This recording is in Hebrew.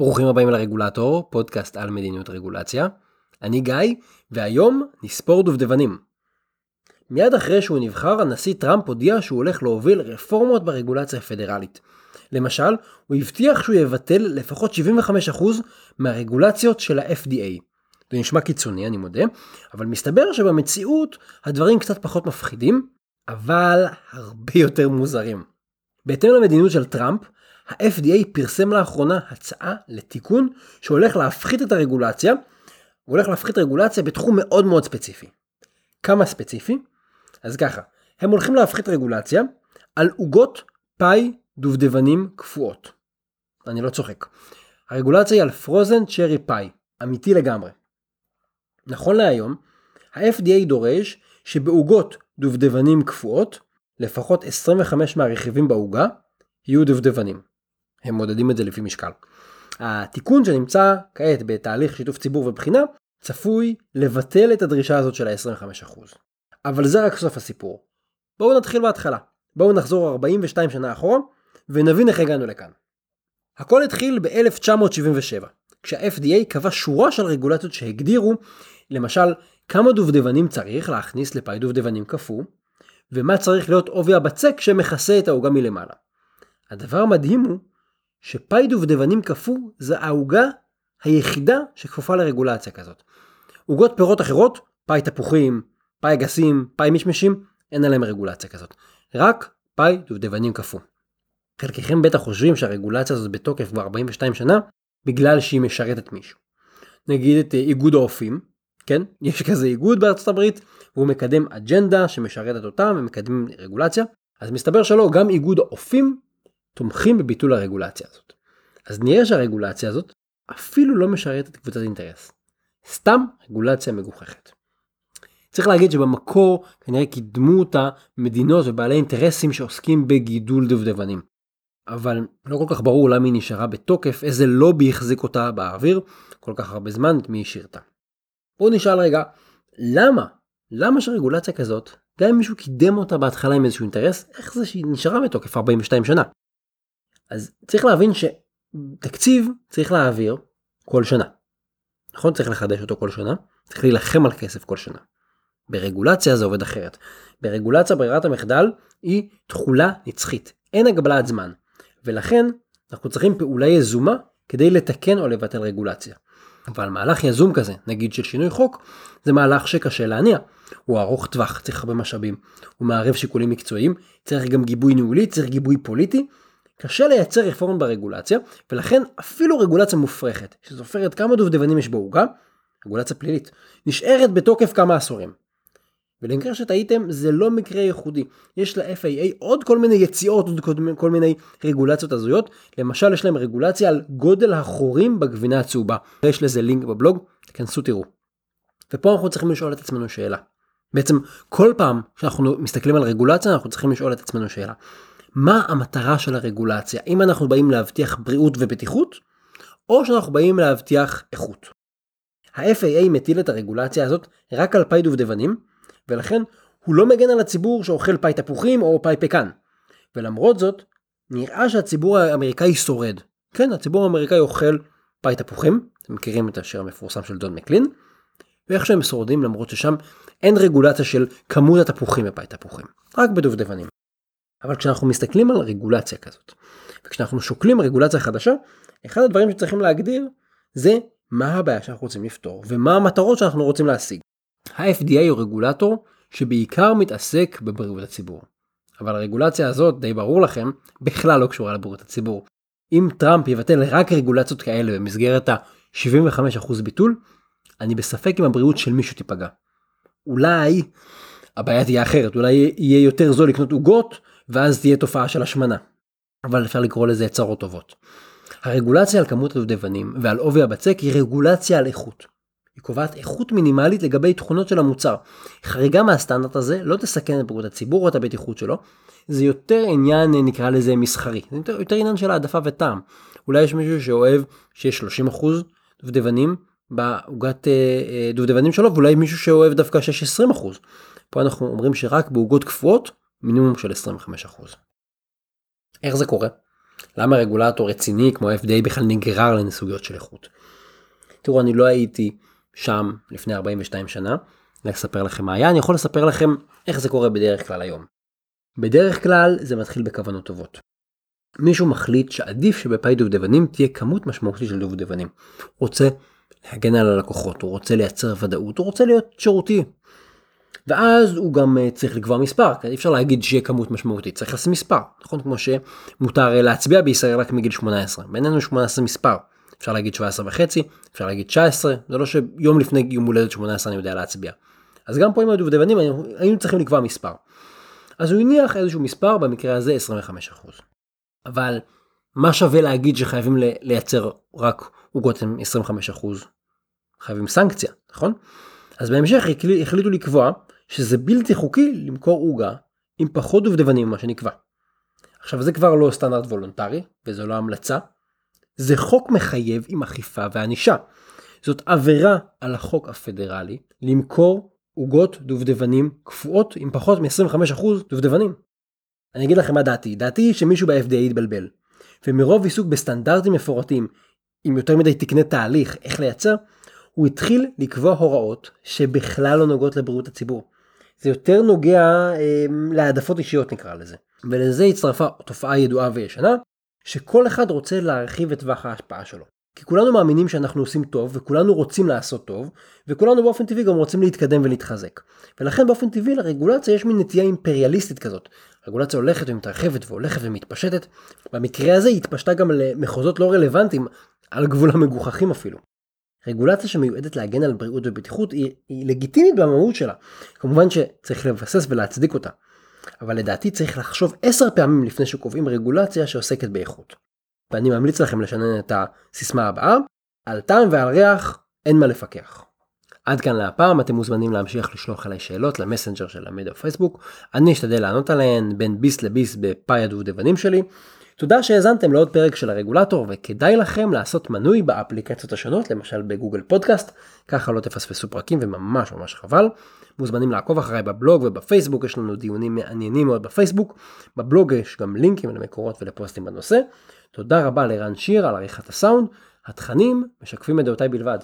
ברוכים הבאים לרגולטור, פודקאסט על מדיניות רגולציה. אני גיא, והיום נספור דובדבנים. מיד אחרי שהוא נבחר, הנשיא טראמפ הודיע שהוא הולך להוביל רפורמות ברגולציה הפדרלית. למשל, הוא הבטיח שהוא יבטל לפחות 75% מהרגולציות של ה-FDA. זה נשמע קיצוני, אני מודה, אבל מסתבר שבמציאות הדברים קצת פחות מפחידים, אבל הרבה יותר מוזרים. בהתאם למדיניות של טראמפ, ה-FDA פרסם לאחרונה הצעה לתיקון שהולך להפחית את הרגולציה, הוא הולך להפחית רגולציה בתחום מאוד מאוד ספציפי. כמה ספציפי? אז ככה, הם הולכים להפחית רגולציה על עוגות פאי דובדבנים קפואות. אני לא צוחק. הרגולציה היא על פרוזן צ'רי פאי, אמיתי לגמרי. נכון להיום, ה-FDA דורש שבעוגות דובדבנים קפואות, לפחות 25 מהרכיבים בעוגה יהיו דובדבנים. הם מודדים את זה לפי משקל. התיקון שנמצא כעת בתהליך שיתוף ציבור ובחינה, צפוי לבטל את הדרישה הזאת של ה-25%. אבל זה רק סוף הסיפור. בואו נתחיל בהתחלה. בואו נחזור 42 שנה אחורה, ונבין איך הגענו לכאן. הכל התחיל ב-1977, כשה-FDA קבע שורה של רגולציות שהגדירו, למשל, כמה דובדבנים צריך להכניס לפאי דובדבנים קפוא, ומה צריך להיות עובי הבצק שמכסה את העוגה מלמעלה. הדבר המדהים הוא שפאי דובדבנים קפוא זה העוגה היחידה שכפופה לרגולציה כזאת. עוגות פירות אחרות, פאי תפוחים, פאי אגסים, פאי משמשים, אין עליהם רגולציה כזאת. רק פאי דובדבנים קפוא. חלקכם בטח חושבים שהרגולציה הזאת בתוקף כבר 42 שנה, בגלל שהיא משרתת מישהו. נגיד את אה, איגוד האופים, כן? יש כזה איגוד בארצות הברית, והוא מקדם אג'נדה שמשרתת אותם ומקדם רגולציה. אז מסתבר שלא, גם איגוד האופים תומכים בביטול הרגולציה הזאת. אז נראה שהרגולציה הזאת אפילו לא משרתת קבוצת אינטרס. סתם רגולציה מגוחכת. צריך להגיד שבמקור כנראה קידמו אותה מדינות ובעלי אינטרסים שעוסקים בגידול דובדבנים. אבל לא כל כך ברור למה היא נשארה בתוקף, איזה לובי החזיק אותה באוויר כל כך הרבה זמן, את מי היא שירתה. בואו נשאל רגע, למה? למה שרגולציה כזאת, גם אם מישהו קידם אותה בהתחלה עם איזשהו אינטרס, איך זה שהיא נשארה בתוקף 42 שנה? אז צריך להבין שתקציב צריך להעביר כל שנה. נכון? צריך לחדש אותו כל שנה, צריך להילחם על כסף כל שנה. ברגולציה זה עובד אחרת. ברגולציה ברירת המחדל היא תכולה נצחית, אין הגבלת זמן. ולכן אנחנו צריכים פעולה יזומה כדי לתקן או לבטל רגולציה. אבל מהלך יזום כזה, נגיד של שינוי חוק, זה מהלך שקשה להניע. הוא ארוך טווח, צריך הרבה משאבים, הוא מערב שיקולים מקצועיים, צריך גם גיבוי ניהולי, צריך גיבוי פוליטי, קשה לייצר רפורמה ברגולציה, ולכן אפילו רגולציה מופרכת, שסופרת כמה דובדבנים יש בעוגה, רגולציה פלילית, נשארת בתוקף כמה עשורים. ולמקרה שטעיתם, זה לא מקרה ייחודי. יש ל-FAA עוד כל מיני יציאות, עוד כל מיני רגולציות הזויות. למשל, יש להם רגולציה על גודל החורים בגבינה הצהובה. יש לזה לינק בבלוג, תכנסו תראו. ופה אנחנו צריכים לשאול את עצמנו שאלה. בעצם, כל פעם שאנחנו מסתכלים על רגולציה, אנחנו צריכים לשאול את עצמנו שאלה. מה המטרה של הרגולציה? אם אנחנו באים להבטיח בריאות ובטיחות, או שאנחנו באים להבטיח איכות. ה-FAA מטיל את הרגולציה הזאת רק על פאי דובדבנים, ולכן הוא לא מגן על הציבור שאוכל פאי תפוחים או פאי פקן. ולמרות זאת, נראה שהציבור האמריקאי שורד. כן, הציבור האמריקאי אוכל פאי תפוחים, אתם מכירים את השיר המפורסם של דון מקלין, ואיך שהם שורדים למרות ששם אין רגולציה של כמות התפוחים בפאי תפוחים, רק בדובדבנים. אבל כשאנחנו מסתכלים על רגולציה כזאת, וכשאנחנו שוקלים רגולציה חדשה, אחד הדברים שצריכים להגדיר זה מה הבעיה שאנחנו רוצים לפתור, ומה המטרות שאנחנו רוצים להשיג. ה-FDA הוא רגולטור שבעיקר מתעסק בבריאות הציבור. אבל הרגולציה הזאת, די ברור לכם, בכלל לא קשורה לבריאות הציבור. אם טראמפ יבטל רק רגולציות כאלה במסגרת ה-75% ביטול, אני בספק אם הבריאות של מישהו תיפגע. אולי הבעיה תהיה אחרת, אולי יהיה יותר זול לקנות עוגות, ואז תהיה תופעה של השמנה. אבל אפשר לקרוא לזה צרות טובות. הרגולציה על כמות הדובדבנים ועל עובי הבצק היא רגולציה על איכות. היא קובעת איכות מינימלית לגבי תכונות של המוצר. חריגה מהסטנדרט הזה לא תסכן את בריאות הציבור או את הבטיחות שלו, זה יותר עניין נקרא לזה מסחרי, זה יותר, יותר עניין של העדפה וטעם. אולי יש מישהו שאוהב שיש 30% דובדבנים בעוגת אה, אה, דובדבנים שלו, ואולי מישהו שאוהב דווקא שיש 20%. פה אנחנו אומרים שרק בעוגות קפואות מינימום של 25%. איך זה קורה? למה רגולטור רציני כמו FDA בכלל נגרר לנסוגיות של איכות? תראו, אני לא הייתי שם לפני 42 שנה, לספר לכם מה היה, אני יכול לספר לכם איך זה קורה בדרך כלל היום. בדרך כלל זה מתחיל בכוונות טובות. מישהו מחליט שעדיף שבפאי דובדבנים תהיה כמות משמעותית של דובדבנים. רוצה להגן על הלקוחות, הוא רוצה לייצר ודאות, הוא רוצה להיות שירותי. ואז הוא גם אה, צריך לקבוע מספר, כי אי אפשר להגיד שיהיה כמות משמעותית, צריך לשים מספר, נכון? כמו שמותר אה, להצביע בישראל רק מגיל 18, בינינו 18 מספר. אפשר להגיד 17 וחצי, אפשר להגיד 19, זה לא שיום לפני יום הולדת 18 אני יודע להצביע. אז גם פה עם הדובדבנים היינו צריכים לקבוע מספר. אז הוא הניח איזשהו מספר, במקרה הזה 25%. אבל מה שווה להגיד שחייבים לייצר רק עוגות עם 25%? חייבים סנקציה, נכון? אז בהמשך החליטו לקבוע שזה בלתי חוקי למכור עוגה עם פחות דובדבנים ממה שנקבע. עכשיו זה כבר לא סטנדרט וולונטרי, וזו לא המלצה, זה חוק מחייב עם אכיפה וענישה. זאת עבירה על החוק הפדרלי למכור עוגות דובדבנים קפואות עם פחות מ-25% דובדבנים. אני אגיד לכם מה דעתי, דעתי היא שמישהו ב-FDA יתבלבל. ומרוב עיסוק בסטנדרטים מפורטים, עם יותר מדי תקני תהליך איך לייצר, הוא התחיל לקבוע הוראות שבכלל לא נוגעות לבריאות הציבור. זה יותר נוגע אה, להעדפות אישיות נקרא לזה. ולזה הצטרפה תופעה ידועה וישנה, שכל אחד רוצה להרחיב את טווח ההשפעה שלו. כי כולנו מאמינים שאנחנו עושים טוב, וכולנו רוצים לעשות טוב, וכולנו באופן טבעי גם רוצים להתקדם ולהתחזק. ולכן באופן טבעי לרגולציה יש מין נטייה אימפריאליסטית כזאת. רגולציה הולכת ומתרחבת והולכת ומתפשטת. במקרה הזה היא התפשטה גם למחוזות לא רלוונטיים, על גבול המגוחכים אפילו. רגולציה שמיועדת להגן על בריאות ובטיחות היא, היא לגיטימית במהות שלה. כמובן שצריך לבסס ולהצדיק אותה. אבל לדעתי צריך לחשוב עשר פעמים לפני שקובעים רגולציה שעוסקת באיכות. ואני ממליץ לכם לשנן את הסיסמה הבאה, על טעם ועל ריח אין מה לפקח. עד כאן להפעם, אתם מוזמנים להמשיך לשלוח אליי שאלות למסנג'ר של המדיה פייסבוק, אני אשתדל לענות עליהן בין ביס לביס בפאי הדובדבנים שלי. תודה שהאזנתם לעוד פרק של הרגולטור וכדאי לכם לעשות מנוי באפליקציות השונות, למשל בגוגל פודקאסט, ככה לא תפספסו פרקים וממש ממש חבל. מוזמנים לעקוב אחריי בבלוג ובפייסבוק, יש לנו דיונים מעניינים מאוד בפייסבוק. בבלוג יש גם לינקים למקורות ולפוסטים בנושא. תודה רבה לרן שיר על עריכת הסאונד, התכנים משקפים את דעותיי בלבד.